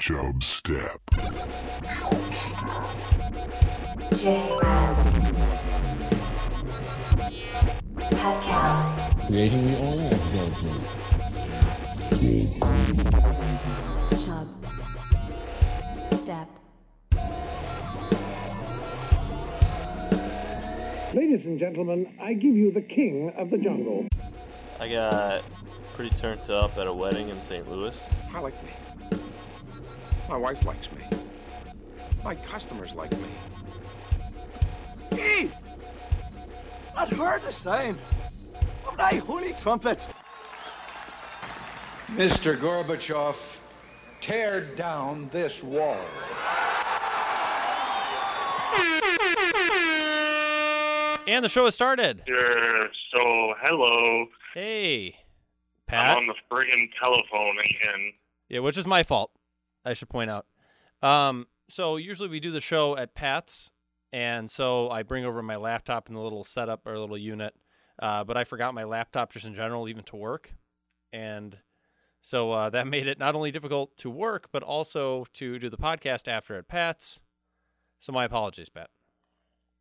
Chub Step. Creating the oil government. Chub. Step. Ladies and gentlemen, I give you the king of the jungle. I got pretty turned up at a wedding in St. Louis. I like me. My wife likes me. My customers like me. Hey! I'd heard the sound of thy holy trumpet. Mr. Gorbachev, tear down this wall. And the show has started. Sure. So, hello. Hey, I'm Pat. on the friggin' telephone again. Yeah, which is my fault. I should point out. Um, so usually we do the show at Pat's, and so I bring over my laptop and the little setup or little unit. Uh, but I forgot my laptop just in general, even to work, and so uh, that made it not only difficult to work, but also to do the podcast after at Pat's. So my apologies, Pat.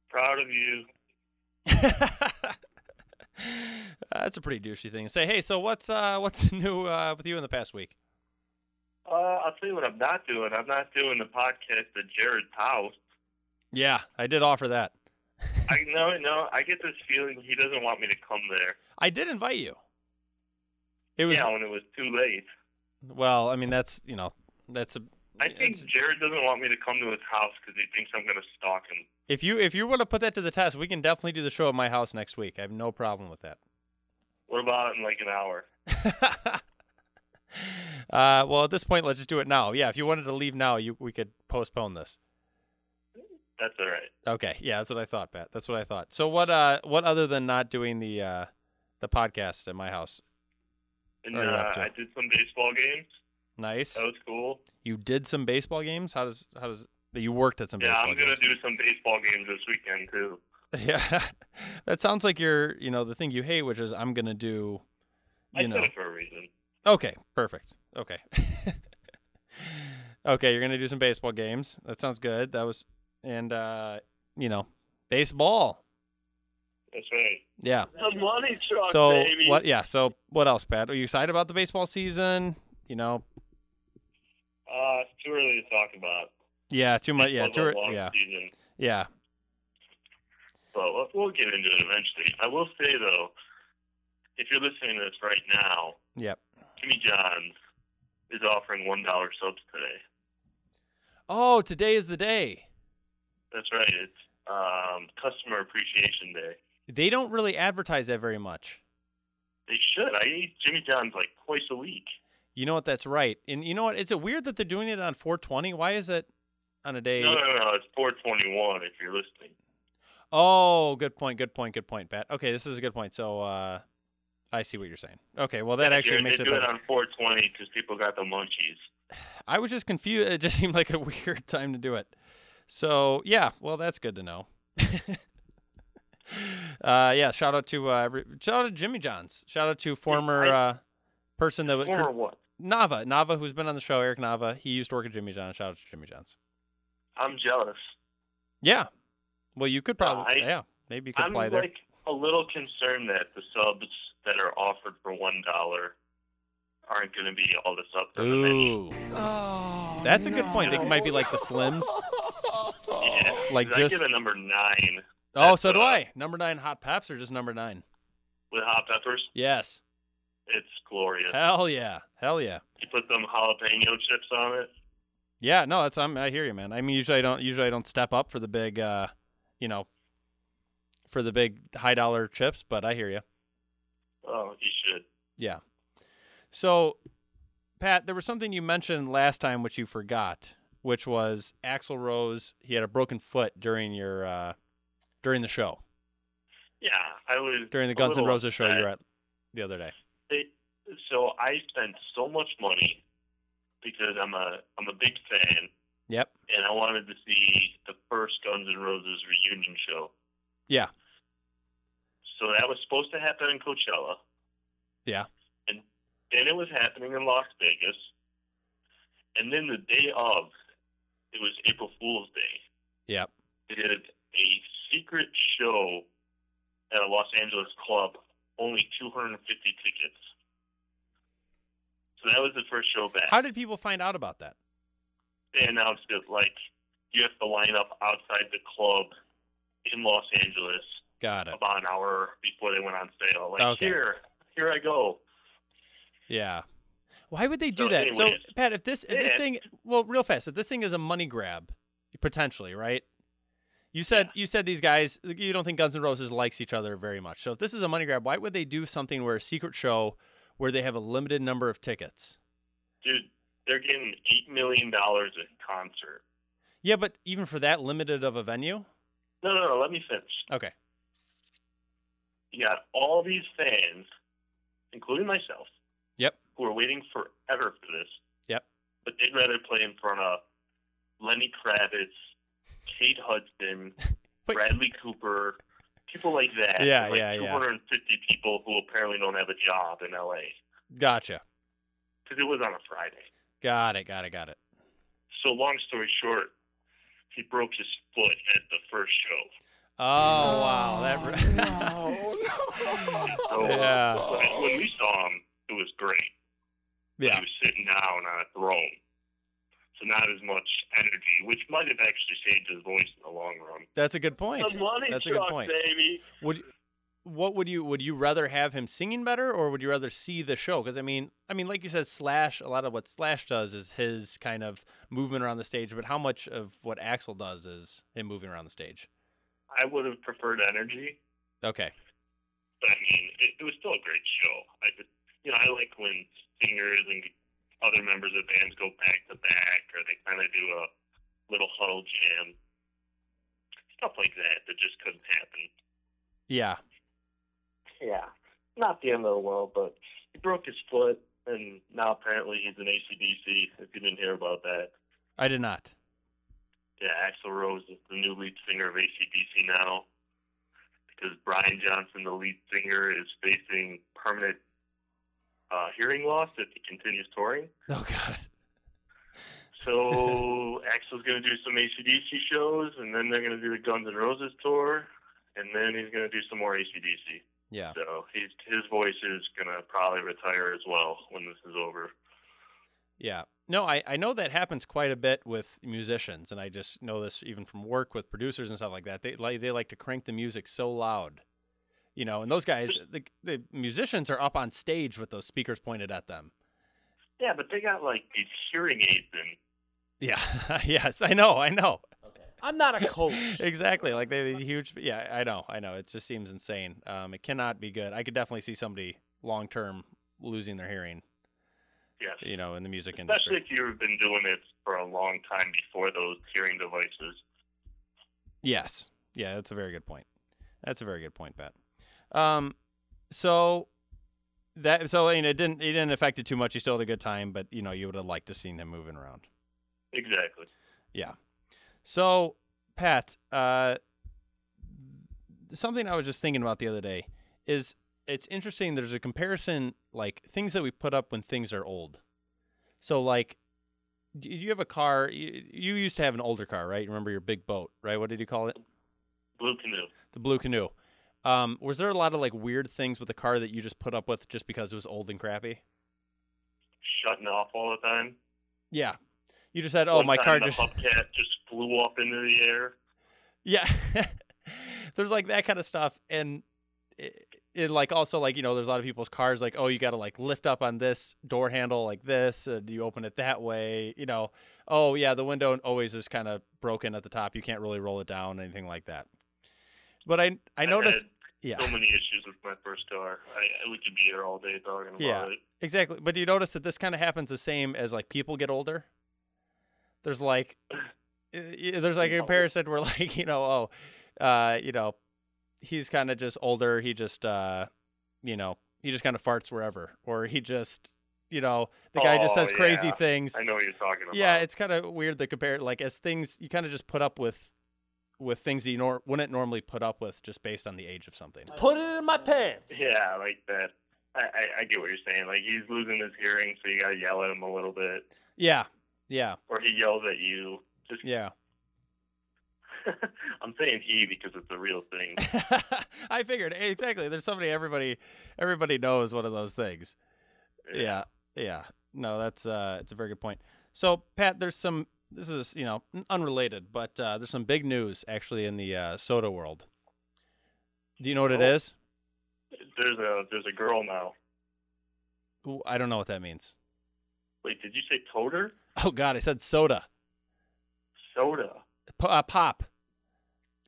Proud of you. That's a pretty douchey thing to say. Hey, so what's uh, what's new uh, with you in the past week? Uh, I'll tell you what I'm not doing. I'm not doing the podcast at Jared's house. Yeah, I did offer that. I no, no. I get this feeling he doesn't want me to come there. I did invite you. It was yeah, when it was too late. well. I mean, that's you know, that's a. I think Jared doesn't want me to come to his house because he thinks I'm going to stalk him. if you if you want to put that to the test, we can definitely do the show at my house next week. I have no problem with that. What about in like an hour? uh, well, at this point, let's just do it now. Yeah, if you wanted to leave now, you we could postpone this. That's all right. Okay, yeah, that's what I thought, Pat. That's what I thought. So what uh what other than not doing the uh the podcast at my house? And uh, I did some baseball games. Nice. That was cool. You did some baseball games. How does how does you worked at some Yeah, I'm gonna games? do some baseball games this weekend too. Yeah, that sounds like you're you know the thing you hate, which is I'm gonna do. I You know. said it for a reason. Okay, perfect. Okay. okay, you're gonna do some baseball games. That sounds good. That was and uh you know baseball. That's right. Yeah. The money truck, So baby. what? Yeah. So what else, Pat? Are you excited about the baseball season? You know. Uh, it's too early to talk about. Yeah. Too much. Yeah. Too. a long Yeah. Season, Yeah. but we'll, we'll get into it eventually. I will say though, if you're listening to this right now, Yep. Jimmy John's is offering one dollar subs today. Oh, today is the day. That's right. It's um, Customer Appreciation Day. They don't really advertise that very much. They should. I eat Jimmy John's like twice a week. You know what? That's right. And you know what? Is it weird that they're doing it on 420? Why is it on a day? No, no, no. It's 421 if you're listening. Oh, good point. Good point. Good point, Pat. Okay, this is a good point. So, uh, I see what you're saying. Okay, well that Yeah, actually they- makes they it do better. it on 420 because people got the munchies. I was just confused. It just seemed like a weird time to do it. So yeah, well that's good to know. uh, yeah, shout out to uh, every, shout out to Jimmy Johns. Shout out to former I- uh, person that Former what? Nava Nava who's been on the show. Eric Nava. He used to work at Jimmy John's. Shout out to Jimmy John's. I'm jealous. Yeah. Well, you could probably I- yeah maybe you could I'm apply there. Like a little concerned that the subs that are offered for one dollar aren't going to be all the subs on the menu. Ooh, that's a good point. They might be like the Slims. Yeah, Like 'cause just- I give a number nine Oh, so do uh, I. Number nine hot peps or just number nine? with hot peppers. Yes. It's glorious. Hell yeah. Hell yeah. You put some jalapeno chips on it. Yeah, no, that's I'm, I hear you, man. I mean, usually I don't usually I don't step up for the big, uh, you know, for the big high dollar chips, but I hear you. Oh, you should. Yeah. So, Pat, there was something you mentioned last time which you forgot, which was Axl Rose. He had a broken foot during your uh, during the show, Yeah, I was during the Guns N' Roses show you were at the other day. They, so I spent so much money because I'm a I'm a big fan, Yep. and I wanted to see the first Guns N' Roses reunion show. Yeah. So that was supposed to happen in Coachella. Yeah. And then it was happening in Las Vegas. And then the day of, it was April Fool's Day. Yep. They did a secret show at a Los Angeles club, only 250 tickets. So that was the first show back. How did people find out about that? they announced it like you have to line up outside the club in Los Angeles Got it. about an hour before they went on sale. Like Okay. here, here I go. Yeah. Why would they do So that? So, Pat, if this if this yeah. thing, well, real fast, if this thing is a money grab, potentially, right? You said you said these guys, you don't think Guns N' Roses likes each other very much. So if this is a money grab, why would they do something where a secret show where they have a limited number of tickets? Dude, they're getting eight million dollars a concert. Yeah, but even for that limited of a venue, No, no, no. Let me finish. okay, You got all these fans, including myself, yep, who are waiting forever for this, yep, but they'd rather play in front of Lenny Kravitz, Kate Hudson, Bradley Cooper, people like that. Yeah, like yeah, yeah. 250 people who apparently don't have a job in LA gotcha, because it was on a Friday. got it, got it, got it. So long story short, he broke his foot at the first show. Oh, wow, that. Oh, so uh, Yeah. when, when we saw him, it was great. Yeah, He was sitting down on a throne. So not as much energy, which might have actually saved his voice in the long run. that's a good point. The money That's a good point. baby. Would what would you would you rather have him singing better or would you rather see the show? Because I mean, I mean, like you said, Slash. A lot of what Slash does is his kind of movement around the stage, but how much of what Axl does is him moving around the stage? I would have preferred energy, Okay, but I mean, it, it was still a great show. I just you know, I like when singers and other members of bands go back to back, or they kind of do a little huddle jam, stuff like that. That just couldn't happen. yeah, Yeah, not the end of the world, but he broke his foot, and now apparently he's an ACDC. If you didn't hear about that, I did not. yeah, Axl Rose is the new lead singer of ACDC now because Brian Johnson, the lead singer, is facing permanent uh, hearing loss if he continues touring. Oh God, So Axl's going to do some ACDC shows, and then they're going to do the Guns N' Roses tour, and then he's going to do some more ACDC. Yeah, So he's, his voice is going to probably retire as well when this is over. yeah. No, I I know that happens quite a bit with musicians, and I just know this even from work with producers and stuff like that. They like they like to crank the music so loud. You know, and those guys, the, the musicians are up on stage with those speakers pointed at them. Yeah, but they got like these hearing aids and Yeah. yes, I know. I know. I'm not a coach. exactly. Like they these huge. Yeah, I know. I know. It just seems insane. Um, it cannot be good. I could definitely see somebody long term losing their hearing. yes. You know, in the music Especially industry. Especially if you've been doing it for a long time before those hearing devices. Yes. Yeah, that's a very good point. That's a very good point, Pat. Um, so that so I mean, it didn't it didn't affect it too much. You still had a good time, but you know, you would have liked to seen him moving around. Exactly. Yeah. So, Pat, uh, something I was just thinking about the other day is it's interesting. There's a comparison, like things that we put up when things are old. So, like, do you have a car? You, you used to have an older car, right? You remember your big boat, right? What did you call it? Blue canoe. The blue canoe. Um, was there a lot of like weird things with the car that you just put up with just because it was old and crappy? Shutting off all the time. Yeah. You just said, "Oh, One my car just." hubcap just flew up into the air. Yeah. there's like that kind of stuff and it, it like also like you know there's a lot of people's cars like oh you got to like lift up on this door handle like this and you open it that way you know oh yeah the window always is kind of broken at the top you can't really roll it down anything like that but i i noticed had yeah so many issues with my first car. I, we could be here all day talking about Yeah. it. exactly but do you notice that this kind of happens the same as like people get older there's like there's like a comparison where like you know oh uh you know he's kind of just older he just uh you know he just kind of farts wherever or he just you know the guy just Oh, says crazy yeah. things I know what you're talking about. yeah it's kind of weird to compare like as things you kind of just put up with with things that you nor- wouldn't normally put up with just based on the age of something Put it in my pants. Yeah, like that. I, I, I get what you're saying. Like he's losing his hearing, so you gotta yell at him a little bit. yeah Yeah. or he yells at you. Just Yeah. I'm saying he because it's a real thing. I figured exactly. There's somebody everybody everybody knows one of those things. Yeah. Yeah. No, that's uh it's a very good point. So, Pat, there's some this is, you know, unrelated, but uh there's some big news actually in the uh soda world. Do you know what it Oh. is? There's a there's a girl now. Ooh, I don't know what that means. Wait, did you say toter? Oh god, I said soda. Soda. P- uh, pop.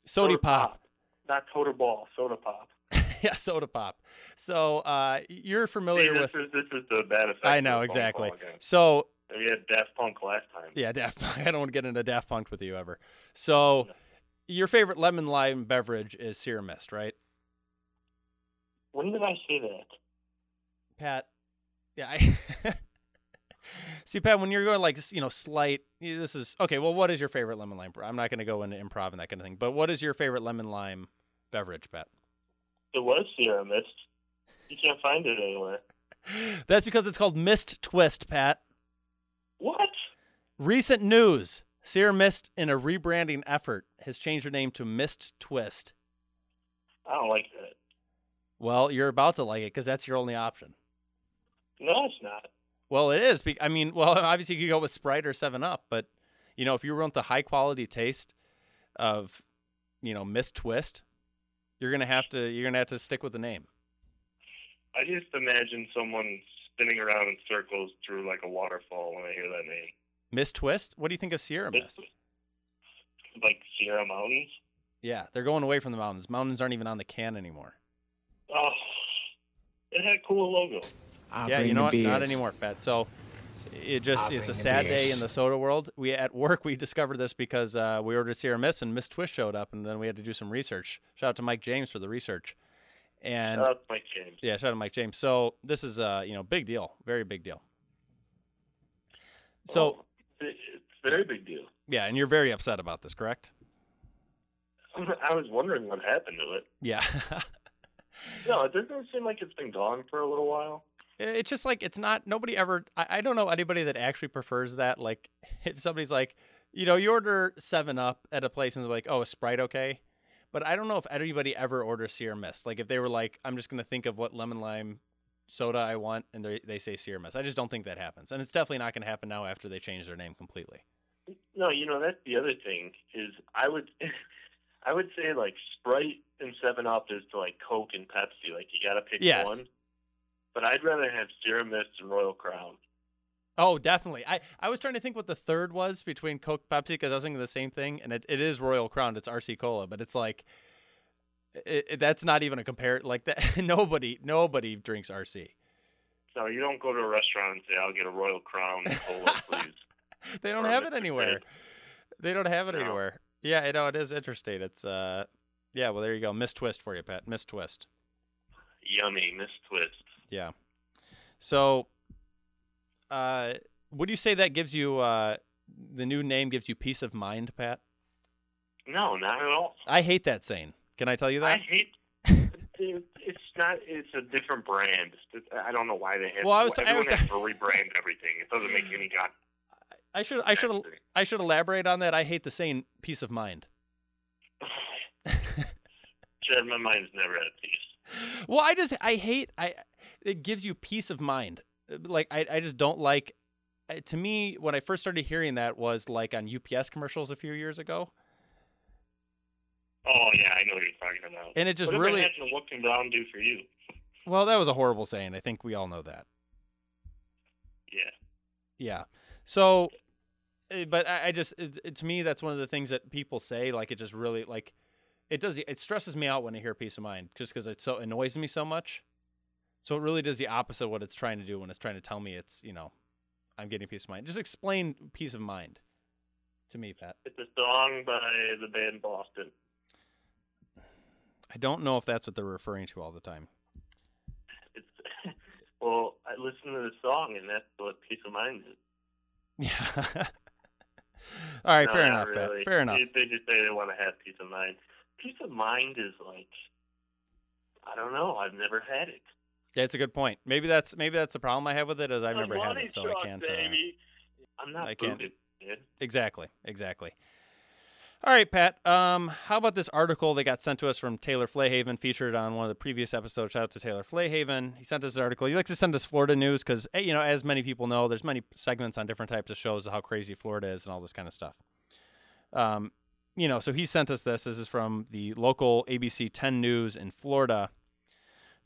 Sody Soda pop. Not toter ball. Soda pop. yeah, soda pop. So, uh you're See, familiar this with is this is the bad effect. I know exactly. So, We had Daft Punk last time. Yeah, Daft Punk. I don't want to get into Daft Punk with you ever. So, your favorite lemon lime beverage is Sierra Mist, right? When did I say that? Pat. Yeah. I See, Pat, when you're going like you know slight, this is okay. Well, what is your favorite lemon lime? I'm not going to go into improv and that kind of thing. But what is your favorite lemon lime beverage, Pat? It was Sierra Mist. You can't find it anywhere. That's because it's called Mist Twist, Pat. What? Recent news: Sierra Mist, in a rebranding effort, has changed their name to Mist Twist. I don't like that. Well, you're about to like it because that's your only option. No, it's not. Well, it is. I mean, well, obviously you could go with Sprite or Seven Up, but you know, if you want the high quality taste of, you know, Mist Twist, you're gonna have to you're gonna have to stick with the name. I just imagine someone spinning around in circles through like a waterfall when I hear that name. Mist Twist. What do you think of Sierra Mist? Like Sierra Mountains. Yeah, they're going away from the mountains. Mountains aren't even on the can anymore. Oh, it had a cool logo. Yeah, you know what? Not anymore, Pat. So it just I'll it's a bring the sad day in the soda world. We at work we discovered this because uh, we ordered Sierra Mist and Mist Twist showed up, and then we had to do some research. Shout out to Mike James for the research. And that's Mike James. Yeah, shout out to Mike James. So this is uh, you know, big deal, very big deal. So it- it's a very big deal. yeah, and you're very upset about this, correct? I was wondering what happened to it. Yeah. No, it doesn't seem like it's been gone for a little while. It's just like it's not nobody ever I, I don't know anybody that actually prefers that. Like if somebody's like, you know, you order seven up at a place and they're like, Oh, is Sprite okay? But I don't know if anybody ever orders Sierra Mist. Like if they were like, I'm just gonna think of what lemon lime soda I want and they they say Sierra Mist. I just don't think that happens. And it's definitely not gonna happen now after they change their name completely. No, you know that's the other thing is I would, I would say like Sprite and Seven Up is to like Coke and Pepsi. Like you got to pick Yes. one. But I'd rather have Sierra Mist and Royal Crown. Oh, definitely. I, I was trying to think what the third was between Coke Pepsi because I was thinking the same thing, and it, it is Royal Crown. It's RC Cola, but it's like it, it- that's not even a compare. Like that, nobody nobody drinks RC. So you don't go to a restaurant and say, "I'll get a Royal Crown Cola, please." They don't Or have it anywhere. They don't have it No. anywhere. Yeah, you know it is interesting. It's uh, yeah. Well, there you go. Mist Twist for you, Pat. Mist Twist. Yummy, Mist Twist. Yeah. So, uh, would you say that gives you uh, the new name gives you peace of mind, Pat? No, not at all. I hate that saying. Can I tell you that? I hate. it- It's not. It's a different brand. I don't know why they have. Well, I was- I everyone was- has to rebrand everything. It doesn't make any god. I should I should. I should elaborate on that. I hate the saying peace of mind. Chad, my mind's never at peace. Well, I just I hate I it gives you peace of mind. Like I I just don't like uh, to me when I first started hearing that was like on UPS commercials a few years ago. Oh yeah, I know what you're talking about. And it just What really- Imagine what can Brown do for you? Well, that was a horrible saying. I think we all know that. Yeah. Yeah. So, eh, but I, I just it, it- to me that's one of the things that people say. Like it just really like it does. It stresses me out when I hear peace of mind, just because it so annoys me so much. So it really does the opposite of what it's trying to do when it's trying to tell me it's you know I'm getting peace of mind. Just explain peace of mind to me, Pat. It's a song by the band Boston. I don't know if that's what they're referring to all the time. It's well, I listened to the song, and that's what peace of mind is. Yeah. all right. No, fair enough, Pat. Fair enough. They, they just say they want to have peace of mind. Peace of mind is like, I don't know. I've never had it. Yeah, it's a good point. Maybe that's maybe that's the problem I have with it is I've never had it, so I can't. Uh, I'm not I can't- booted. Exactly, exactly. All right, Pat. Um, how about this article that got sent to us from Taylor Flayhaven, featured on one of the previous episodes? Shout out to Taylor Flayhaven. He sent us this article. He likes to send us Florida news because, you know, as many people know, there's many segments on different types of shows of how crazy Florida is and all this kind of stuff. Um, you know, so he sent us this. This is from the local ABC 10 News in Florida.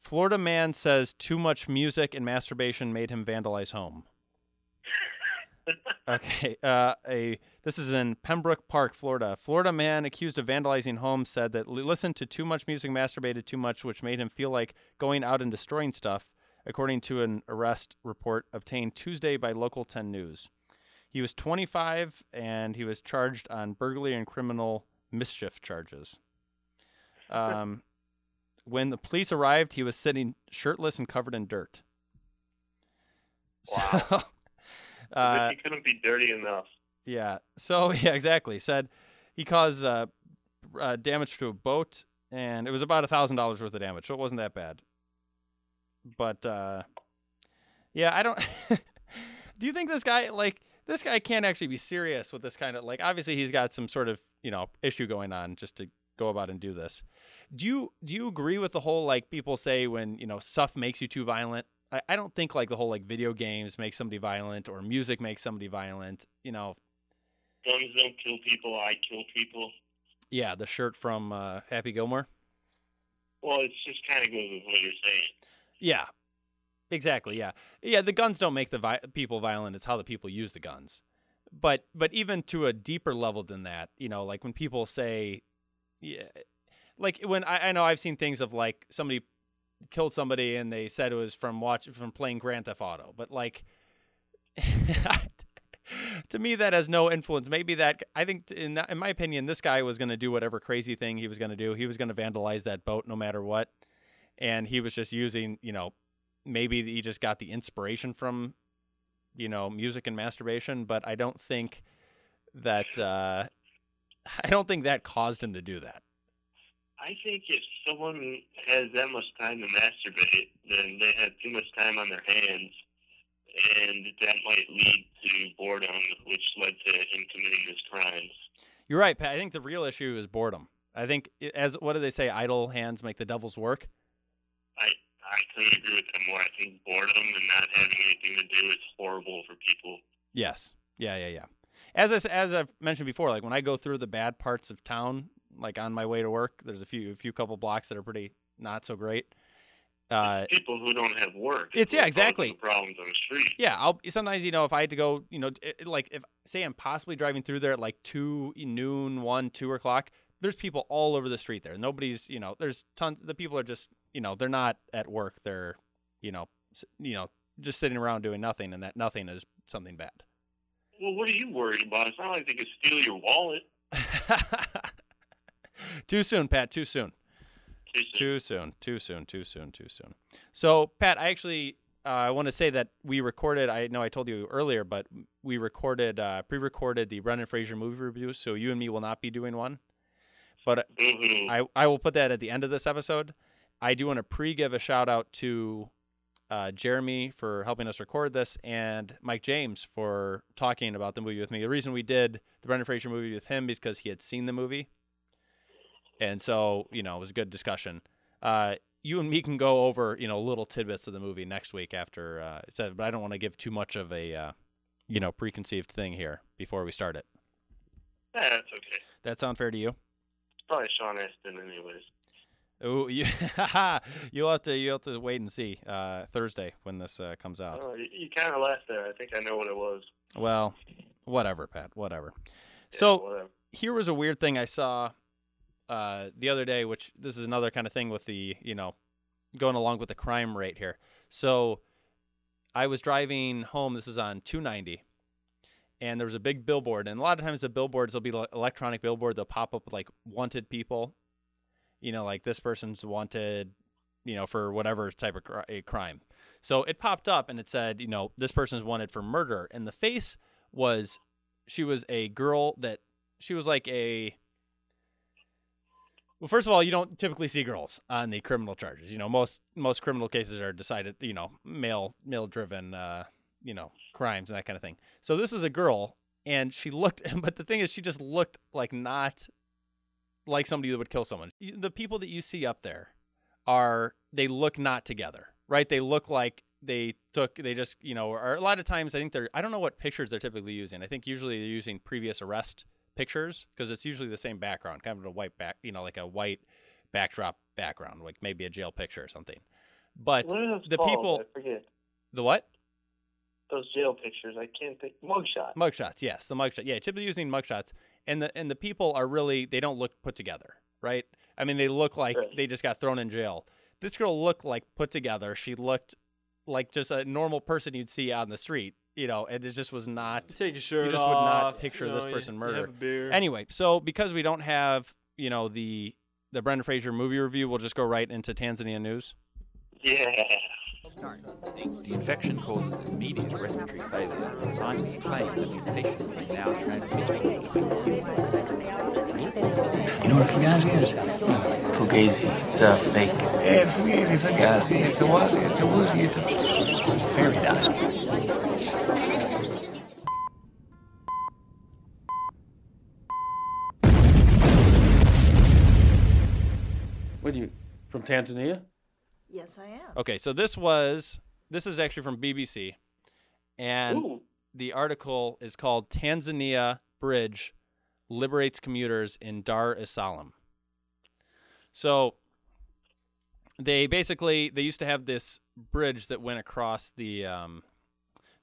Florida man says too much music and masturbation made him vandalize home. Okay. Uh, a this is in Pembroke Park, Florida. Florida man accused of vandalizing homes said that li- listened to too much music, masturbated too much, which made him feel like going out and destroying stuff, according to an arrest report obtained Tuesday by Local 10 News. He was 25 and he was charged on burglary and criminal mischief charges. Um, when the police arrived, he was sitting shirtless and covered in dirt. Wow. So, uh, he couldn't be dirty enough. yeah. So yeah, exactly. Said he caused uh, uh, damage to a boat, and it was about a thousand dollars worth of damage, so it wasn't that bad. But uh, yeah, I don't. Do you think this guy like this guy can't actually be serious with this kind of like? Obviously, he's got some sort of you know issue going on just to go about and do this. Do you do you agree with the whole like people say when you know stuff makes you too violent? I, I don't think like the whole like video games make somebody violent or music makes somebody violent. You know, Guns don't kill people. I kill people. Yeah, the shirt from uh, Happy Gilmore. Well, it's just kind of goes with what you're saying. Yeah, exactly. Yeah, yeah. The guns don't make the vi- people violent. It's how the people use the guns. But but even to a deeper level than that, you know, like when people say, yeah, like when I, I know I've seen things of like somebody killed somebody and they said it was from watch from playing Grand Theft Auto, but like. to me that has no influence maybe that i think in in my opinion this guy was going to do whatever crazy thing he was going to do he was going to vandalize that boat no matter what and he was just using you know maybe he just got the inspiration from you know music and masturbation but i don't think that uh i don't think that caused him to do that I think if someone has that much time to masturbate, then they have too much time on their hands, and that might lead to boredom, which led to him committing his crimes. you're right pat i think the real issue is boredom i think as what do they say idle hands make the devil's work I I couldn't agree with them more. I think boredom and not having anything to do is horrible for people. Yes. Yeah, yeah, yeah. As I, as I've mentioned before, like when I go through the bad parts of town, like on my way to work, there's a few a few couple blocks that are pretty not so great. Uh, People who don't have work. It's- yeah, exactly. Problems on the street. yeah, I'll sometimes you know if I had to go, you know, it- like if say I'm possibly driving through there at like two noon, one, two o'clock. There's people all over the street there. Nobody's, you know, there's tons. The people are just, you know, they're not at work. They're, you know, you know, just sitting around doing nothing, and that nothing is something bad. Well, what are you worried about? It's not like they could steal your wallet. too soon, Pat. Too soon. Too soon. Too soon. Too soon. Too soon. Too soon. So, Pat, I actually uh, I want to say that we recorded. I know I told you earlier, but we recorded, uh, pre-recorded the Brendan Fraser movie review. So you and me will not be doing one, but Boo-hoo. I I will put that at the end of this episode. I do want to pre-give a shout out to uh, Jeremy for helping us record this, and Mike James for talking about the movie with me. The reason we did the Brendan Fraser movie with him is because he had seen the movie, and so you know it was a good discussion. Uh, you and me can go over you know little tidbits of the movie next week after uh, said, but I don't want to give too much of a uh, you know preconceived thing here before we start it. Yeah, that's okay. That sound fair to you? It's probably Sean Astin, anyways. Oh, you you'll have to you will have to wait and see uh, Thursday when this uh, comes out. Oh, you, you kind of laughed there. I think I know what it was. Well, whatever, Pat. Whatever. Yeah, so whatever. here was a weird thing I saw uh, the other day, which this is another kind of thing with the you know going along with the crime rate here. So I was driving home. This is on 290. And there was a big billboard, and a lot of times the billboards will be electronic billboard. They'll pop up with like wanted people, you know, like this person's wanted, you know, for whatever type of a crime. So it popped up and it said, you know, this person's wanted for murder. And the face was, she was a girl that, she was like a, well, first of all, you don't typically see girls on the criminal charges. You know, most most criminal cases are decided, you know, male male driven, uh, you know crimes and that kind of thing. So this is a girl, and she looked, but the thing is, she just looked like not like somebody that would kill someone. The people that you see up there are they look not together, right? They look like they took they just you know or a lot of times I think they're I don't know what pictures they're typically using. I think usually they're using previous arrest pictures because it's usually the same background, kind of a white back, you know, like a white backdrop background, like maybe a jail picture or something. But What are those the called? people, I forget the what? those jail pictures. I can't think. Mugshot. Mugshots, yes, the mugshot. Yeah, typically using mugshots, and the and the people are really they don't look put together, right? I mean, they look like Right. they just got thrown in jail. This girl looked like put together. She looked like just a normal person you'd see on the street, you know, and it just was not. Take your shirt you just off. would not picture you this know, you- person you murdered. have a beer. Anyway, so because we don't have you know the the Brendan Fraser movie review, we'll just go right into Tanzania news. Yeah. The infection causes immediate respiratory failure, and scientists claim the mutation may now transmit. You know what Fugazi is? Fugazi, it's a fake. Yeah, Fugazi, Fugazi, it's a wazi, it's a woozy, it's a fairy Tanzania? Yes, I am. Okay, so this was this is actually from BBC, and Ooh. the article is called "Tanzania Bridge Liberates Commuters in Dar es Salaam." So they basically they used to have this bridge that went across the um,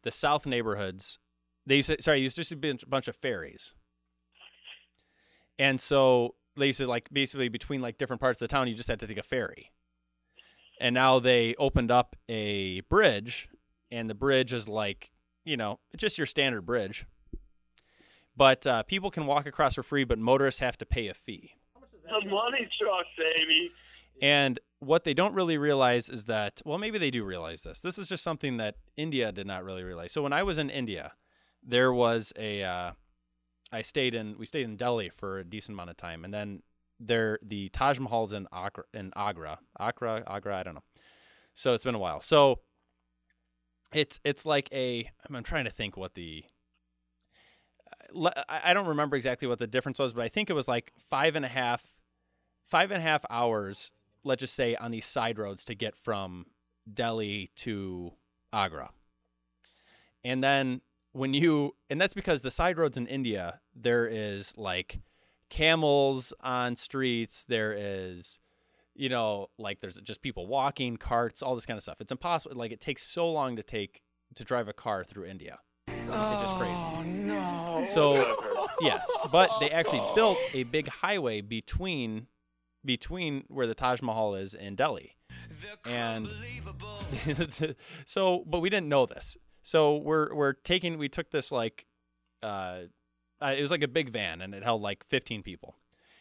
the south neighborhoods. They used to, sorry, it used to be a bunch of ferries, and so they used to like basically between like different parts of the town, you just had to take a ferry. And now they opened up a bridge and the bridge is like you know just your standard bridge. But uh, people can walk across for free but motorists have to pay a fee. The money truck, baby. and what they don't really realize is that well maybe they do realize this. This is just something that india did not really realize. So when i was in india there was a uh, i stayed in we stayed in delhi for a decent amount of time and then there the taj mahal's in agra in agra. Agra agra i don't know. So it's been a while. So it's it's like a i'm, trying to think what the I don't remember exactly what the difference was, but I think it was like five and a half, five and a half hours, let's just say, on these side roads to get from Delhi to Agra. And then when you, and that's because the side roads in India, there is like camels on streets, there is, you know, like there's just people walking, carts, all this kind of stuff. It's impossible. Like it takes so long to take, to drive a car through India. It's just crazy. Oh, no. So yes, but they actually built a big highway between between where the Taj Mahal is in Delhi. And so but we didn't know this. So we're we're taking we took this like uh uh, it was like a big van and it held like 15 people.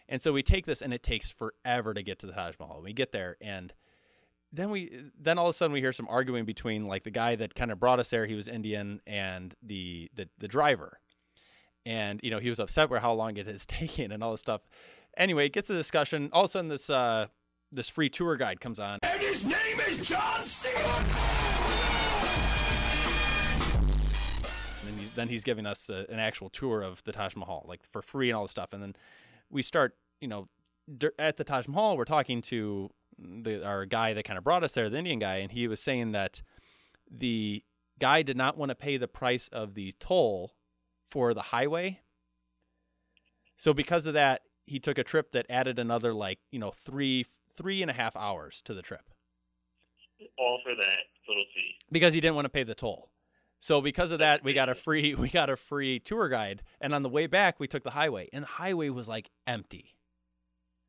And so we take this and it takes forever to get to the Taj Mahal. We get there and then we then all of a sudden we hear some arguing between like the guy that kind of brought us there he was indian and the the, the driver and you know he was upset with how long it has taken and all this stuff anyway it gets a discussion all of a sudden this uh this free tour guide comes on And his name is John Cena. Then, he's giving us a, an actual tour of the Taj Mahal, like for free and all this stuff. And then we start, you know, at the Taj Mahal, we're talking to the, our guy that kind of brought us there, the Indian guy, and he was saying that the guy did not want to pay the price of the toll for the highway. So because of that, he took a trip that added another like you know three three and a half hours to the trip All for that little fee. because he didn't want to pay the toll. So because of that, we got a free we got a free tour guide, and on the way back, we took the highway, and the highway was like empty.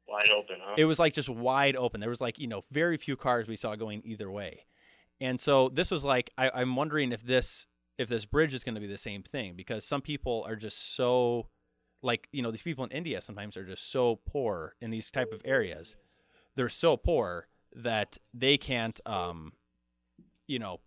Wide open, huh? It was like just wide open. There was like you know very few cars we saw going either way, and so this was like I, I'm wondering if this if this bridge is going to be the same thing because some people are just so like you know these people in India sometimes are just so poor in these type of areas. They're so poor that they can't um you know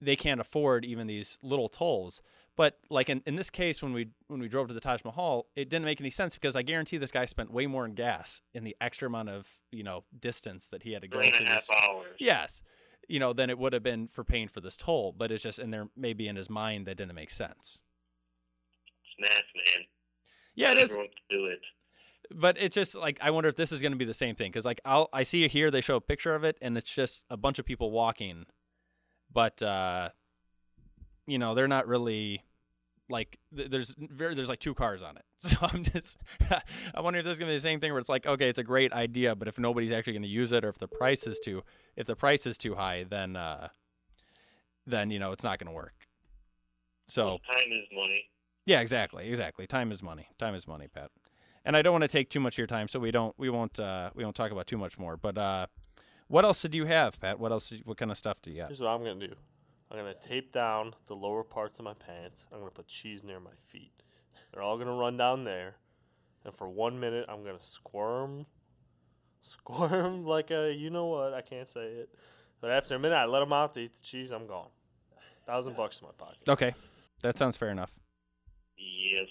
they can't afford even these little tolls. But like in, in this case, when we when we drove to the Taj Mahal, it didn't make any sense because I guarantee this guy spent way more in gas in the extra amount of you know distance that he had to go Three to this. hours. Yes, you know, then it would have been for paying for this toll. But it's just in there, maybe in his mind, that didn't make sense. It's math, man. Yeah, Not it is. Do it. But it's just like I wonder if this is going to be the same thing because like I'll I see here they show a picture of it and it's just a bunch of people walking, but uh, you know they're not really like th- there's very there's like two cars on it. So I'm just I wonder if this is going to be the same thing where it's like okay it's a great idea but if nobody's actually going to use it or if the price is too if the price is too high then uh, then you know it's not going to work. So Time is money. yeah, exactly, exactly. Time is money. Time is money, Pat. And I don't want to take too much of your time, so we don't we won't uh, we won't talk about too much more. But uh, what else did you have, Pat? What else? What kind of stuff do you got? Here's what I'm gonna do. I'm gonna tape down the lower parts of my pants. I'm gonna put cheese near my feet. They're all gonna run down there, and for one minute I'm gonna squirm, squirm like a you know what? I can't say it. But after a minute, I let them out. to eat the cheese. I'm gone. Thousand bucks in my pocket. Okay, that sounds fair enough. Yes.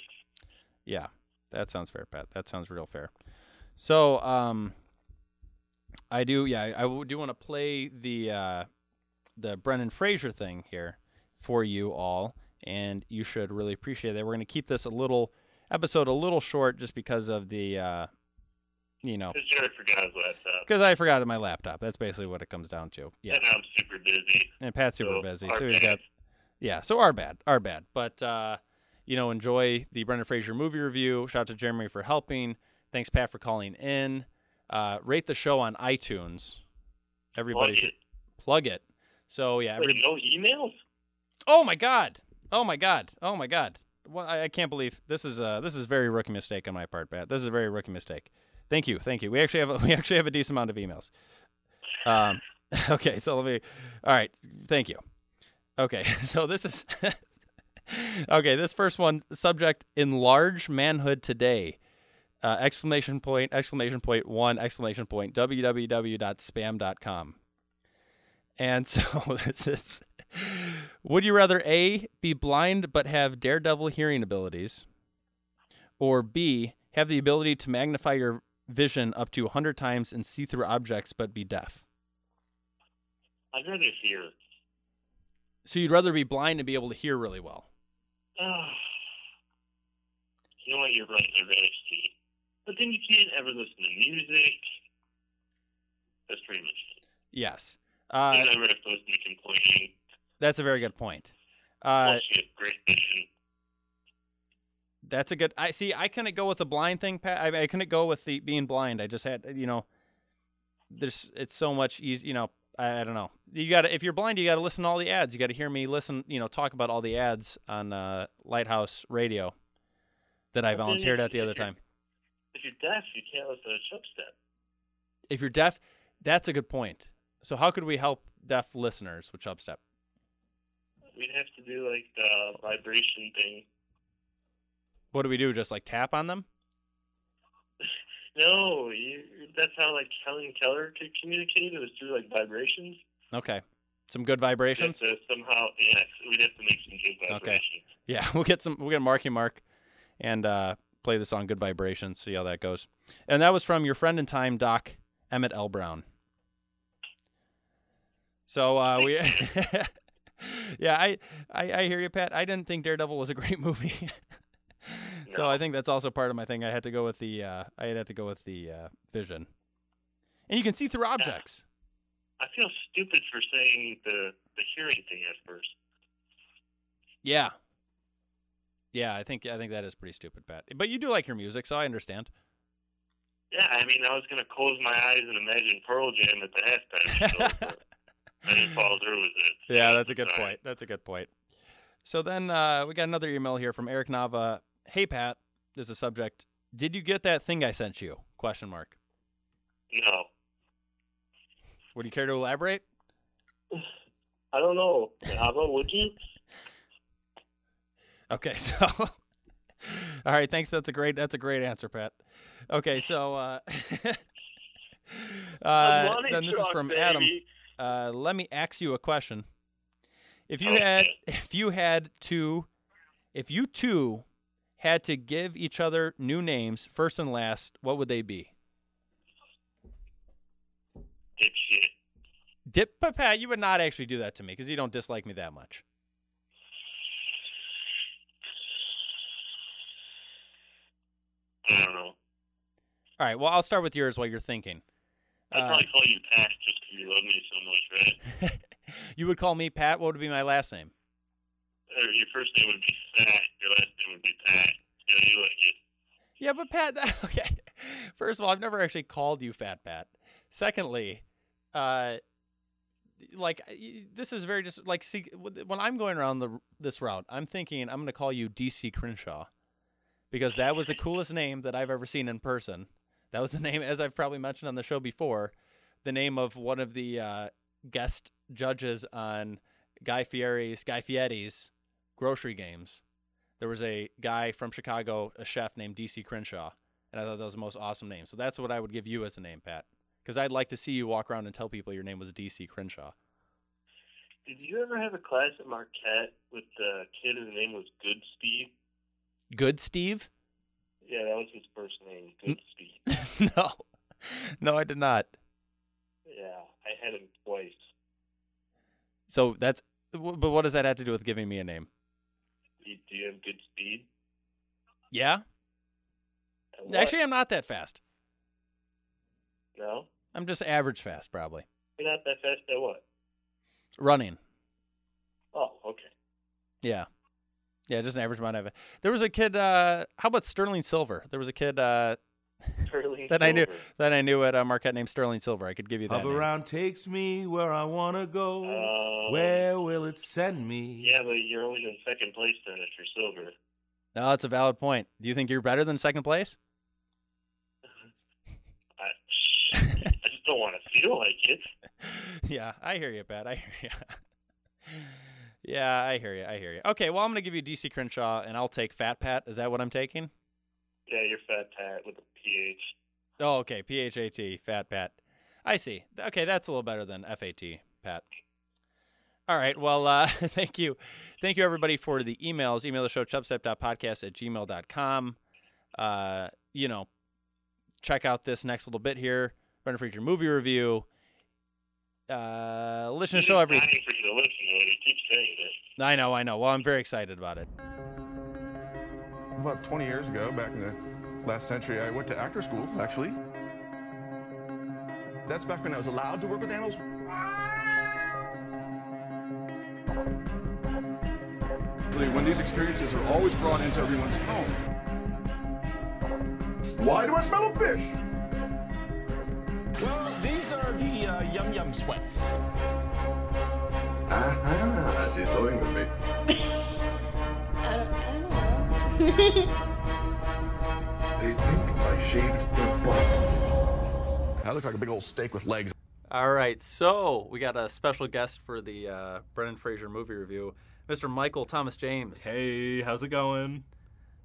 Yeah, that sounds fair, Pat. That sounds real fair. So, um, I do, yeah, I, do want to play the uh, the Brendan Fraser thing here for you all, and you should really appreciate that. We're going to keep this a little episode a little short just because of the, uh, you know, Because Jared forgot his laptop. because I forgot my laptop. That's basically what it comes down to. Yeah, And I'm super busy. and Pat's super So, busy, so he's bad. got, yeah, so our bad, our bad. But uh, you know, enjoy the Brendan Fraser movie review. Shout out to Jeremy for helping. Thanks, Pat, for calling in. Uh, rate the show on iTunes. Everybody Plug should plug it. So yeah, every, Wait, no emails? Oh my god! Oh my god! Oh my god! Well, I, I can't believe this is uh this is a very rookie mistake on my part, Pat. This is a very rookie mistake. Thank you, thank you. We actually have a, we actually have a decent amount of emails. Um, okay, so let me. All right, thank you. Okay, so this is okay. This first one subject: enlarge manhood today. Uh, exclamation point! Exclamation point! One! Exclamation point! www.spam.com. And so this is Would you rather A, be blind but have daredevil hearing abilities, or B, have the ability to magnify your vision up to 100 times and see through objects but be deaf? I'd rather hear. So you'd rather be blind and be able to hear really well. Ah. you know what? You're right. I'd rather see. But then you can't ever listen to music. That's pretty much it. Yes. Uh, you never have to listen to complaining. that's a very good point. Uh, great vision. That's a good. I see. I couldn't go with the blind thing, Pat. I, I couldn't go with the being blind. I just had, you know, there's. It's so much easy. You know, I, I don't know. You got to if you're blind, you got to listen to all the ads. You got to hear me listen. You know, talk about all the ads on uh, Lighthouse Radio that I volunteered at the other time. If you're deaf, you can't listen to Chubstep. If you're deaf, that's a good point. So how could we help deaf listeners with Chubstep? We'd have to do like the vibration thing. What do we do? Just like tap on them? No, you, that's how like Helen Keller could communicate. It was through like vibrations. Okay. Some good We'd vibrations. to somehow, yes, we'd have to make some good vibrations. Okay. Yeah, we'll get some. We'll get Marky Mark, and uh, play the song "Good Vibrations." See how that goes. And that was from your friend in time, Doc Emmett L. Brown. So uh, we, yeah, I, I I hear you, Pat. I didn't think Daredevil was a great movie. so I think that's also part of my thing. I had to go with the. Uh, I had to go with the uh, vision, and you can see through objects. I feel stupid for saying the the hearing thing at first. Yeah. Yeah, I think I think that is pretty stupid, Pat. But you do like your music, so I understand. Yeah, I mean, I was gonna close my eyes and imagine Pearl Jam at the halftime show. but I didn't follow through with it. Yeah, that's a good Sorry. point. That's a good point. So then uh, we got another email here from Eric Nava. Hey Pat, this is a subject. Did you get that thing I sent you? Question mark. No, Would you care to elaborate? I don't know. How about would you? Okay, so all right, thanks. That's a great that's a great answer, Pat. Okay, so uh, uh then this is from Adam. Uh, let me ask you a question. If you had if you had to if you two had to give each other new names, first and last, what would they be? Dipshit. Dip, but Pat, you would not actually do that to me because you don't dislike me that much. I don't know. All right. Well, I'll start with yours while you're thinking. I'd Uh, probably call you Pat just because you love me so much, right? you would call me Pat. What would be my last name? Or your first name would be Fat, your last name would be Pat. You know, you like it. Yeah, but Pat. That, Okay. First of all, I've never actually called you Fat Pat. Secondly, uh, like this is very just like see when I'm going around the this route, I'm thinking I'm going to call you DC Crenshaw because that was the coolest name that I've ever seen in person. That was the name, as I've probably mentioned on the show before, the name of one of the uh, guest judges on Guy Fieri's Guy Fieri's grocery games. There was a guy from Chicago, a chef named DC Crenshaw, and I thought that was the most awesome name. So that's what I would give you as a name, Pat, because I'd like to see you walk around and tell people your name was DC Crenshaw. Did you ever have a class at Marquette with the kid whose name was Good Steve? Good Steve? Yeah, that was his first name, Good Steve. no, no, I did not. Yeah, I had him twice. So that's, but what does that have to do with giving me a name? Do you, have good speed? Yeah. Actually, I'm not that fast. no, I'm just average fast, probably. you're not that fast at what? Running. Oh, okay. Yeah. Yeah, just an average amount of it. There was a kid. Uh, how about Sterling Silver? There was a kid uh, Sterling that I knew Silver. that I knew at uh, Marquette named Sterling Silver. I could give you that. Hover name. around takes me where I wanna go. Um, where will it send me? Yeah, but you're always in second place then if you're silver. No, that's a valid point. Do you think you're better than second place? I, I just don't want to feel like it. yeah, I hear you, Pat. I hear you. Yeah, I hear you. I hear you. Okay, well, I'm gonna give you DC Crenshaw, and I'll take Fat Pat. Is that what I'm taking? Yeah, you're fat Pat with a PH. Oh, okay. P H A T, Fat Pat. I see. Okay, that's a little better than F A T, Pat. All right. Well, uh, thank you. Thank you, everybody, for the emails. Email the show, chubstep.podcast at gmail.com. Uh, you know, check out this next little bit here. Brendan Fraser movie review. Uh, listen to the show every. For you to listen to it. You keep saying it. I know, I know. Well, I'm very excited about it. About 20 years ago, back in the last century, I went to actor school, actually. That's back when I was allowed to work with animals. When these experiences are always brought into everyone's home. Why do I smell a fish? Well, these are the uh, yum yum sweats. Ah, she's toying with me. I don't, I don't know. They think I shaved their butts. I look like a big old steak with legs. All right, so we got a special guest for the uh, Brendan Fraser movie review, Mr. Michael Thomas James. Hey, how's it going?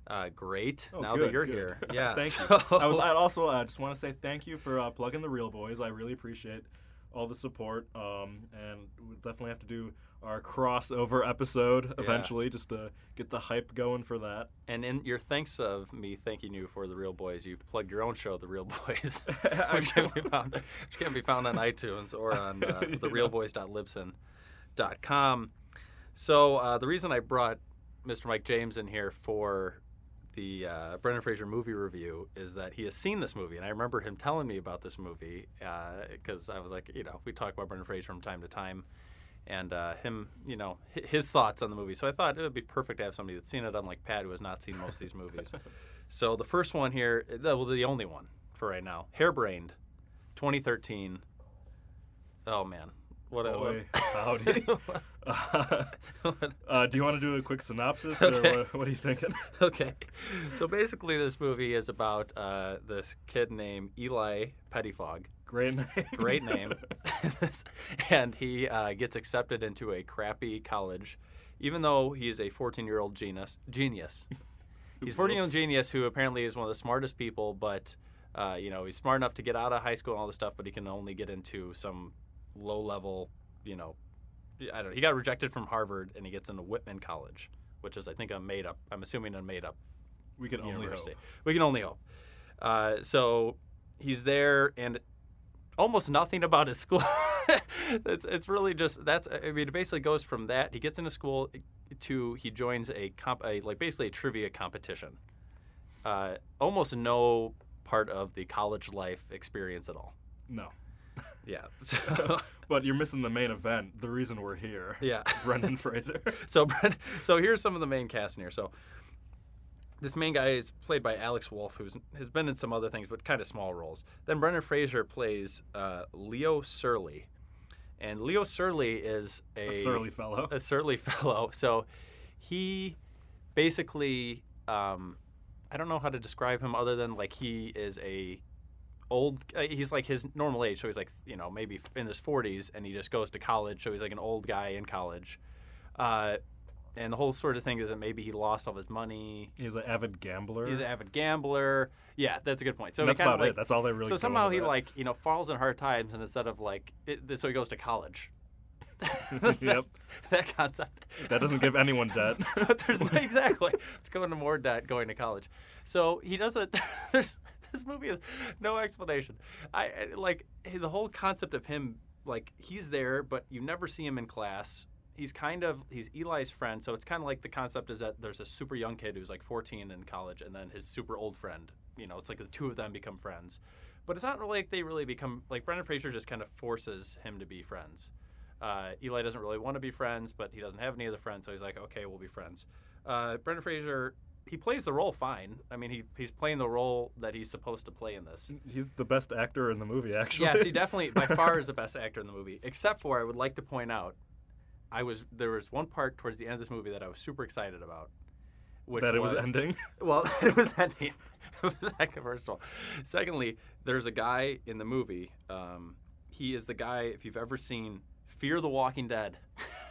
Uh, great. Oh, now good, that you're good. here, yeah. thank so- you. I would I'd also uh, just want to say thank you for uh, plugging the Real Boys. I really appreciate all the support. Um, and we'll definitely have to do our crossover episode Yeah. eventually, just to get the hype going for that. And in your thanks of me thanking you for the Real Boys, you've plugged your own show, The Real Boys, which can be found, which can be found on iTunes or on uh, therealboys.libsyn.com. So uh, the reason I brought Mr. Mike James in here for the uh, Brendan Fraser movie review is that he has seen this movie, and I remember him telling me about this movie because I was like, you know, we talk about Brendan Fraser from time to time, and uh, him, you know, his thoughts on the movie. So I thought it would be perfect to have somebody that's seen it, unlike Pat, who has not seen most of these movies. so the first one here, uh, well, the only one for right now, Hairbrained, 2013. Oh man, what a Boy, howdy. uh, do you want to do a quick synopsis, Okay. or what, what are you thinking? okay. So basically, this movie is about uh, this kid named Eli Pettifog. Great name. Great name. and he uh, gets accepted into a crappy college, even though he's a 14 year old genius. Genius. He's a 14 year old genius who apparently is one of the smartest people, but. Uh, you know, he's smart enough to get out of high school and all this stuff, but he can only get into some low level, you know, I don't know. He got rejected from Harvard and he gets into Whitman College, which is, I think, a made up, I'm assuming, a made up We can only hope. We can only hope. Uh, so he's there, and almost nothing about his school it's it's really just that's I mean it basically goes from that he gets into school to he joins a comp a, like basically a trivia competition. Uh, almost no part of the college life experience at all. No. Yeah. So, but you're missing the main event. The reason we're here. Yeah. Brendan Fraser. so Brendan, so here's some of the main cast in here. So this main guy is played by Alex Wolff, who has been in some other things, but kind of small roles. Then Brendan Fraser plays uh, Leo Surly, and Leo Surly is a, A surly fellow. A surly fellow. So he basically, um, I don't know how to describe him other than like he is a old. Uh, he's like his normal age, so he's like you know maybe in his 40s, and he just goes to college, so he's like an old guy in college. Uh, and the whole sort of thing is that maybe he lost all his money. He's an avid gambler. He's an avid gambler. Yeah, that's a good point. So that's about like, it. That's all they really So somehow he that. like you know falls in hard times, and instead of like, it, so he goes to college. yep. that concept. That doesn't give anyone debt. there's exactly. It's going to more debt going to college. So he doesn't. There's this movie is no explanation. I like the whole concept of him. Like he's there, but you never see him in class. He's kind of he's Eli's friend, so it's kind of like the concept is that there's a super young kid who's like 14 in college, and then his super old friend. You know, it's like the two of them become friends, but it's not really like they really become like Brendan Fraser just kind of forces him to be friends. Uh, Eli doesn't really want to be friends, but he doesn't have any other friends, so he's like, okay, we'll be friends. Uh, Brendan Fraser, he plays the role fine. I mean, he he's playing the role that he's supposed to play in this. He's the best actor in the movie, actually. Yes, he definitely by far is the best actor in the movie. Except for, I would like to point out, I was there was one part towards the end of this movie that I was super excited about. Which That it was ending? Well, it was ending. It was first of all. Secondly, there's a guy in the movie. Um, he is the guy. If you've ever seen Fear the Walking Dead,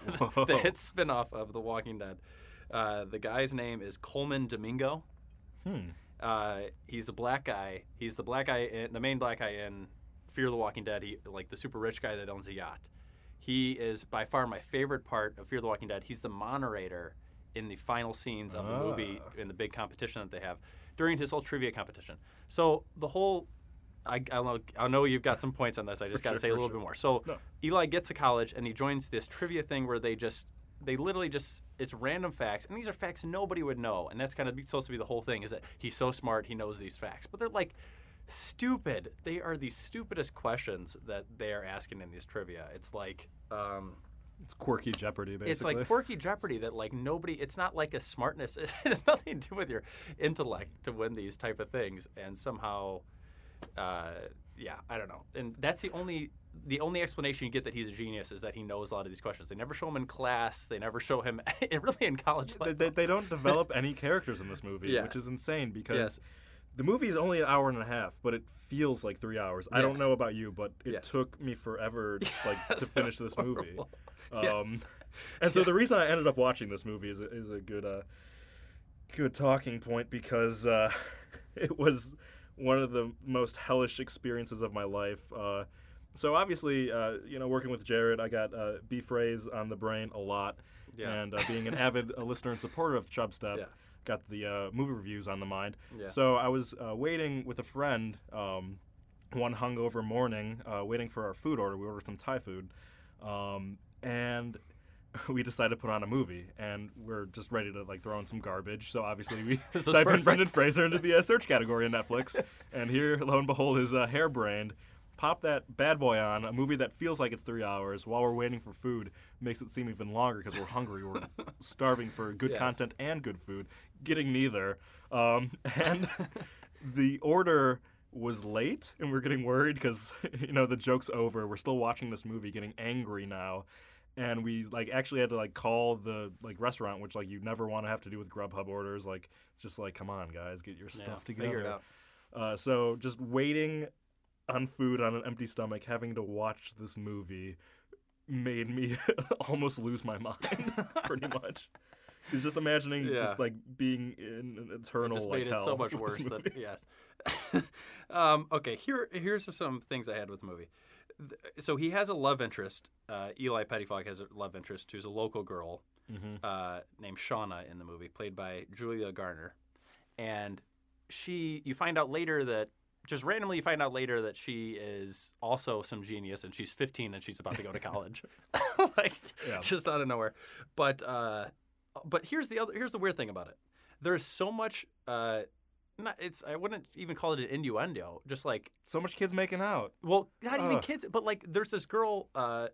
the hit spinoff of The Walking Dead, uh, the guy's name is Colman Domingo. Hmm. Uh, he's a black guy. He's the black guy, in, the main black guy in Fear the Walking Dead. He like the super rich guy that owns a yacht. He is by far my favorite part of Fear the Walking Dead. He's the moderator in the final scenes of the movie Ah. in the big competition that they have during his whole trivia competition. So the whole, I, I, know, I know you've got some points on this. I just got to sure, say a little sure. bit more. So No. Eli gets to college and he joins this trivia thing where they just they literally just it's random facts and these are facts nobody would know and that's kind of supposed to be the whole thing is that he's so smart he knows these facts but they're like stupid they are the stupidest questions that they are asking in these trivia it's like um, It's quirky Jeopardy, basically. it's like quirky Jeopardy that like nobody. It's not like a smartness. It has nothing to do with your intellect to win these type of things, and somehow, uh, yeah, I don't know. And that's the only the only explanation you get that he's a genius is that he knows a lot of these questions. They never show him in class. They never show him really in college. they, they, they don't develop any characters in this movie, Yes. which is insane because Yes. the movie is only an hour and a half, but it feels like three hours. I don't know about you, but it Yes. took me forever like to finish this movie. Um, Yes. And so the reason I ended up watching this movie is a, is a good uh, good talking point because uh, it was one of the most hellish experiences of my life. Uh, so obviously, uh, you know, working with Jared, I got uh, B phrase on the brain a lot, Yeah. and uh, being an avid uh, listener and supporter of Chubstep, Yeah. got the uh, movie reviews on the mind. Yeah. So I was uh, waiting with a friend um, one hungover morning, uh, waiting for our food order. We ordered some Thai food, um, and we decided to put on a movie, and we're just ready to like throw in some garbage. So obviously we type in. Brendan Fraser into the uh, search category in Netflix, and here, lo and behold, is uh, Hairbrained. Pop that bad boy on, a movie that feels like it's three hours while we're waiting for food makes it seem even longer because we're hungry. We're starving for good Yes. content and good food, getting neither. Um, and the order was late, and we're getting worried because you know the joke's over. We're still watching this movie, getting angry now, and we like actually had to like call the like restaurant, which like you never want to have to do with Grubhub orders. Like it's just like, come on, guys, get your Yeah, stuff figure it together. out. Uh, so just waiting on food on an empty stomach, having to watch this movie, made me almost lose my mind. pretty much. It's just imagining Yeah. just like being in an eternal It just like made it hell so much worse. movie. yes. um, okay, here here's some things I had with the movie. So he has a love interest. Uh, Eli Pettifog has a love interest who's a local girl Mhm. uh, named Shauna in the movie, played by Julia Garner, and she. You find out later that just randomly you find out later that she is also some genius and she's 15 and she's about to go to college. like Yeah. just out of nowhere. But uh but here's the other here's the weird thing about it. There's so much uh not it's I wouldn't even call it an innuendo. Just like So much kids making out. well, not even kids, but like there's this girl uh,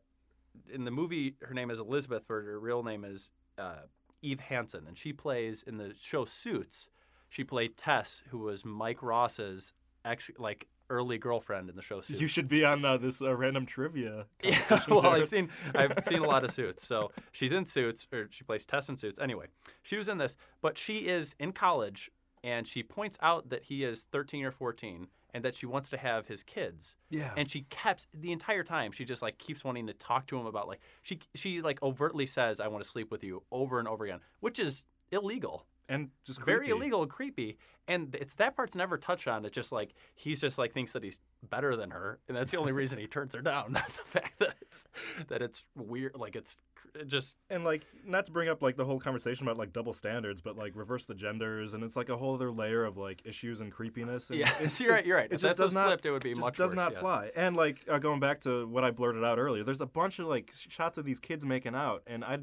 in the movie. Her name is Elizabeth, but her real name is uh, Eve Hansen, and she plays in the show Suits. She played Tess, who was Mike Ross's ex, like early girlfriend in the show Suits. You should be on uh, this uh, random trivia. Yeah, well, Jared. I've seen I've seen a lot of Suits. So she's in Suits, or she plays Tess in Suits. Anyway, she was in this, but she is in college, and she points out that he is 13 or 14, and that she wants to have his kids. Yeah. And she kept the entire time. She just like keeps wanting to talk to him about like she she like overtly says, "I want to sleep with you" over and over again, which is illegal. And just Very illegal and creepy, and it's that part's never touched on. It's just like he's just like thinks that he's better than her, and that's the only reason he turns her down. Not the fact that it's that it's weird, like it's it just And like, not to bring up like the whole conversation about like double standards, but like reverse the genders, and it's like a whole other layer of like issues and creepiness. And Yeah, it- you're right, you're right. It If just does was not flipped, it would be just much does worse, not yes. fly. And like uh, going back to what I blurted out earlier, there's a bunch of like shots of these kids making out, and I.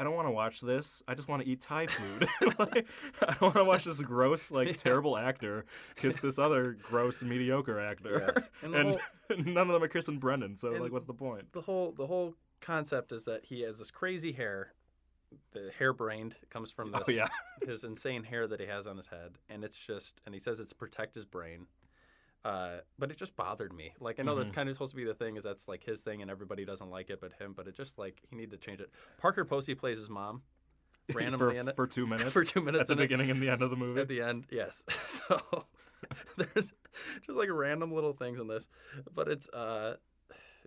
I don't want to watch this. I just want to eat Thai food. like, I don't want to watch this gross, like terrible actor kiss this other gross, mediocre actor. Yes. And And, the none of them are kissing Brendan. So And like, what's the point? the whole the whole concept is that he has this crazy hair. The hairbrained comes from Oh, this yeah. his insane hair that he has on his head, and it's just and he says it's protect his brain. Uh, but it just bothered me. Like I know that's Mhm. kind of supposed to be the thing, is that's like his thing, and everybody doesn't like it, but him. But it just like he needed to change it. Parker Posey plays his mom randomly for, in it for two minutes. for two minutes at the in it. beginning and the end of the movie. At the end, yes. So there's just like random little things in this, but it's uh,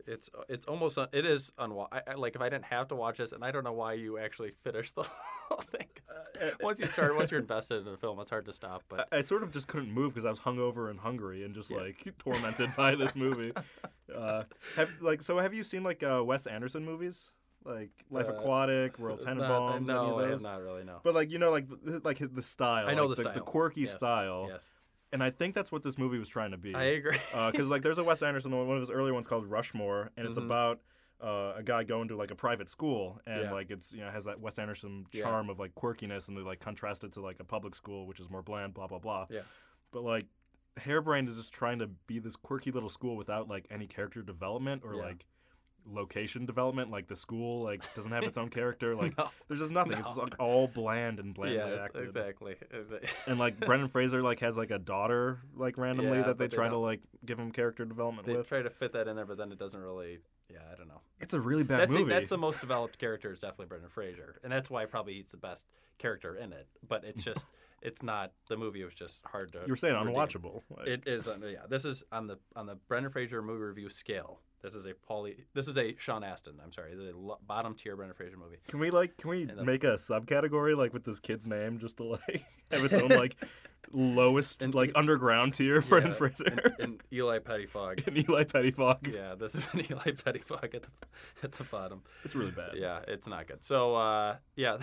it's it's almost un- it is unwa- I, I, like if I didn't have to watch this, and I don't know why you actually finished the whole thing. 'cause once you start, once you're invested in the film, it's hard to stop. But I, I sort of just couldn't move because I was hungover and hungry and just like tormented by this movie. Uh, have like so? Have you seen like uh, Wes Anderson movies? Like Life Uh, Aquatic, World not- Tenenbaums, no, any of those? not really, no. But like you know, like the, like the style. I know like, the the, style. quirky Yes, style. yes. And I think that's what this movie was trying to be. I agree. Because like there's a Wes Anderson one, one of his earlier ones called Rushmore, and it's Mhm. about uh, a guy going to like a private school, and Yeah. like it's you know has that Wes Anderson Yeah. charm of like quirkiness, and they like contrast it to like a public school, which is more bland, blah blah blah. Yeah. But like Hairbrained is just trying to be this quirky little school without like any character development or Yeah. like location development. Like the school like doesn't have its own character. Like No. there's just nothing. It's just like all bland and blandly yes, acted. exactly. Exa- And like Brendan Fraser like has like a daughter like randomly Yeah, that they but they try to like give him character development they with. try to fit that in there, but then it doesn't really. Yeah, I don't know. It's a really bad that's the- movie. that's the most developed character is definitely Brendan Fraser, and that's why probably he's the best character in it. But it's just, it's not. The movie was just hard to. You're saying redeem. unwatchable, like- It is. Yeah, this is on the on the Brendan Fraser movie review scale. This is a Paulie. This is a Sean Astin. I'm sorry. This is a lo- bottom tier Brendan Fraser movie. Can we like can we the- make a subcategory like with this kid's name just to like have its own like lowest and, like underground tier Brendan Fraser and, and Eli Pettifog. and Eli Pettifog. Yeah, this is an Eli Pettifog at the, at the bottom. It's really bad. Yeah, it's not good. So, uh, yeah,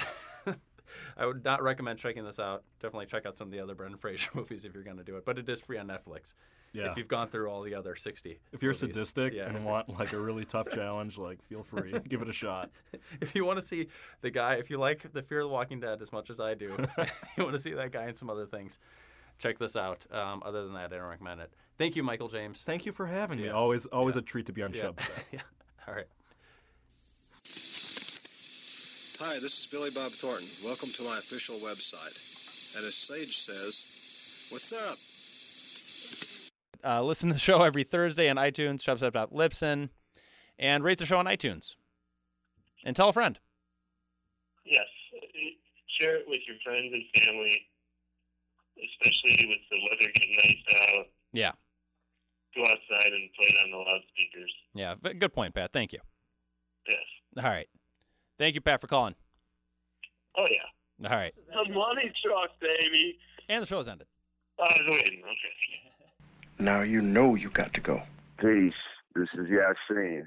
I would not recommend checking this out. Definitely check out some of the other Brendan Fraser movies if you're going to do it. But it is free on Netflix. Yeah. If you've gone through all the other 60. If you're movies. sadistic Yeah, and want like a really tough challenge, like feel free, give it a shot. if you want to see the guy, if you like the Fear of the Walking Dead as much as I do, you want to see that guy and some other things, check this out. Um, other than that, I don't recommend it. Thank you, Michael James. Thank you for having me. Always always Yeah. a treat to be on Yeah. Chubs. yeah. All right. Hi, this is Billy Bob Thornton. Welcome to my official website. And as Sage says, what's up? Uh, listen to the show every Thursday on iTunes, chubstep.libsyn, and rate the show on iTunes. And tell a friend. Yes, share it with your friends and family, especially with the weather getting nice out. Yeah. Go outside and play it on the loudspeakers. Yeah. But good point, Pat. Thank you. Yes. All right. Thank you, Pat, for calling. Oh yeah. All right. The money truck, baby. And the show has ended. I was waiting. Okay. Now you know you got to go. Peace. This is Yasin.